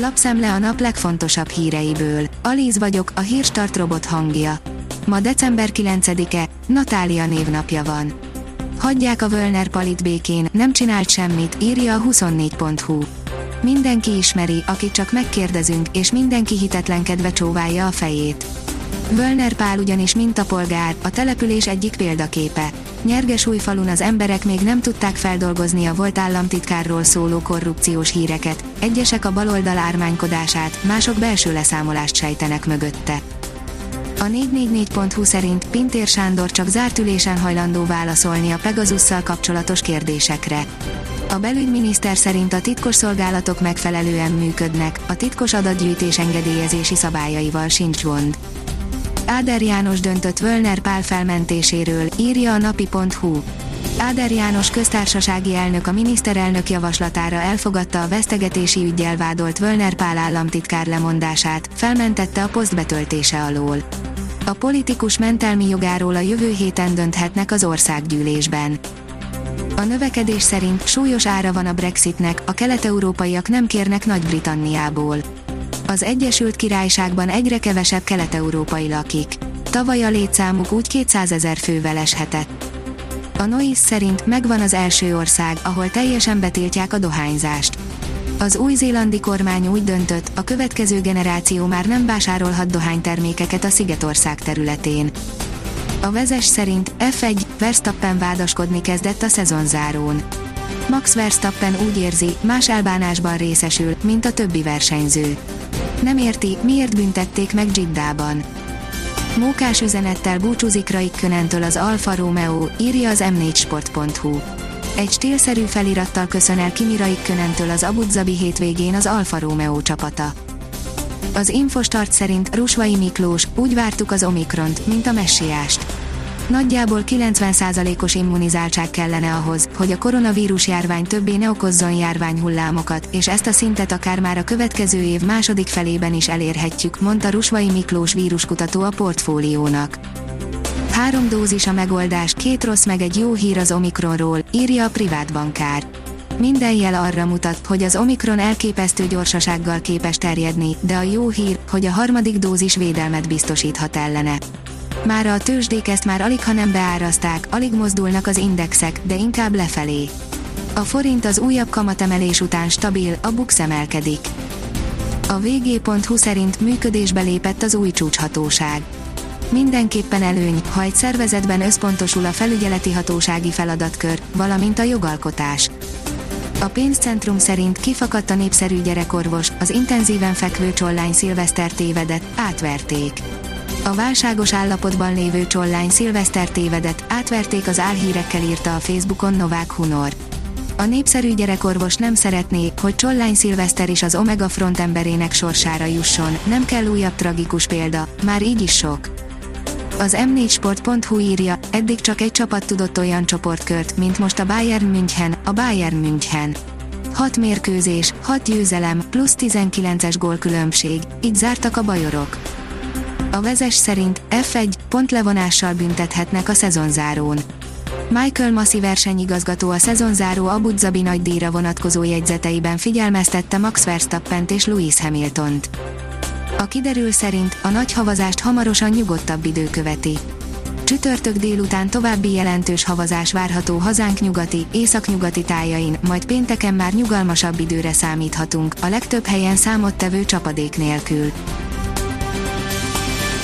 Lapszemle a nap legfontosabb híreiből. Alíz vagyok, a hírstart robot hangja. Ma december 9-e, Natália névnapja van. Hagyják a Völner palit békén, nem csinált semmit, írja a 24.hu. Mindenki ismeri, akit csak megkérdezünk, és mindenki hitetlenkedve csóválja a fejét. Völner Pál ugyanis mintapolgár, a település egyik példaképe. Nyergesújfalun az emberek még nem tudták feldolgozni a volt államtitkárról szóló korrupciós híreket, egyesek a baloldal ármánykodását, mások belső leszámolást sejtenek mögötte. A 444.hu szerint Pintér Sándor csak zárt ülésen hajlandó válaszolni a Pegazusszal kapcsolatos kérdésekre. A belügyminiszter szerint a titkos szolgálatok megfelelően működnek, a titkos adatgyűjtés engedélyezési szabályaival sincs gond. Áder János döntött Völner Pál felmentéséről, írja a napi.hu. Áder János köztársasági elnök a miniszterelnök javaslatára elfogadta a vesztegetési ügyjel vádolt Völner Pál államtitkár lemondását, felmentette a poszt betöltése alól. A politikus mentelmi jogáról a jövő héten dönthetnek az országgyűlésben. A növekedés szerint súlyos ára van a Brexitnek, a kelet-európaiak nem kérnek Nagy-Britanniából. Az Egyesült Királyságban egyre kevesebb kelet-európai lakik. Tavaly a létszámuk úgy 200 ezer fővel eshetett. A Nois szerint megvan az első ország, ahol teljesen betiltják a dohányzást. Az új-zélandi kormány úgy döntött, a következő generáció már nem vásárolhat dohánytermékeket a Szigetország területén. A vezes szerint F1 Verstappen vádaskodni kezdett a szezonzárón. Max Verstappen úgy érzi, más elbánásban részesül, mint a többi versenyző. Nem érti, miért büntették meg Giddában. Mókás üzenettel búcsúzik Raikkönentől az Alfa Romeo, írja az m4sport.hu. Egy stílszerű felirattal köszön el Kimi Raikkönentől az Abu Dhabi hétvégén az Alfa Romeo csapata. Az Infostart szerint Rusvai Miklós, úgy vártuk az Omikront, mint a messiást. Nagyjából 90%-os immunizáltság kellene ahhoz, hogy a koronavírus járvány többé ne okozzon járványhullámokat, és ezt a szintet akár már a következő év második felében is elérhetjük, mondta Rusvai Miklós víruskutató a portfóliónak. Három dózis a megoldás, két rossz meg egy jó hír az Omikronról, írja a privát bankár. Minden jel arra mutat, hogy az Omikron elképesztő gyorsasággal képes terjedni, de a jó hír, hogy a harmadik dózis védelmet biztosíthat ellene. Mára a tőzsdék ezt már alig ha nem beárazták, alig mozdulnak az indexek, de inkább lefelé. A forint az újabb kamatemelés után stabil, a bux emelkedik. A vg.hu szerint működésbe lépett az új csúcshatóság. Mindenképpen előny, ha egy szervezetben összpontosul a felügyeleti hatósági feladatkör, valamint a jogalkotás. A pénzcentrum szerint kifakadt a népszerű gyerekorvos, az intenzíven fekvő csollány szilveszter tévedett, átverték. A válságos állapotban lévő csollány szilveszter tévedett, átverték az álhírekkel írta a Facebookon Novák Hunor. A népszerű gyerekorvos nem szeretné, hogy csollány szilveszter is az Omega Front emberének sorsára jusson, nem kell újabb tragikus példa, már így is sok. Az m4sport.hu írja, eddig csak egy csapat tudott olyan csoportkört, mint most a Bayern München, a Bayern München. 6 mérkőzés, 6 győzelem, plusz 19-es gólkülönbség, így zártak a bajorok. A vezes szerint F1 pontlevonással büntethetnek a szezonzárón. Michael Massi versenyigazgató a szezonzáró Abu Dhabi nagy díjra vonatkozó jegyzeteiben figyelmeztette Max Verstappent és Lewis Hamiltont. A kiderül szerint a nagy havazást hamarosan nyugodtabb idő követi. Csütörtök délután további jelentős havazás várható hazánk nyugati, északnyugati tájain, majd pénteken már nyugalmasabb időre számíthatunk, a legtöbb helyen számottevő csapadék nélkül.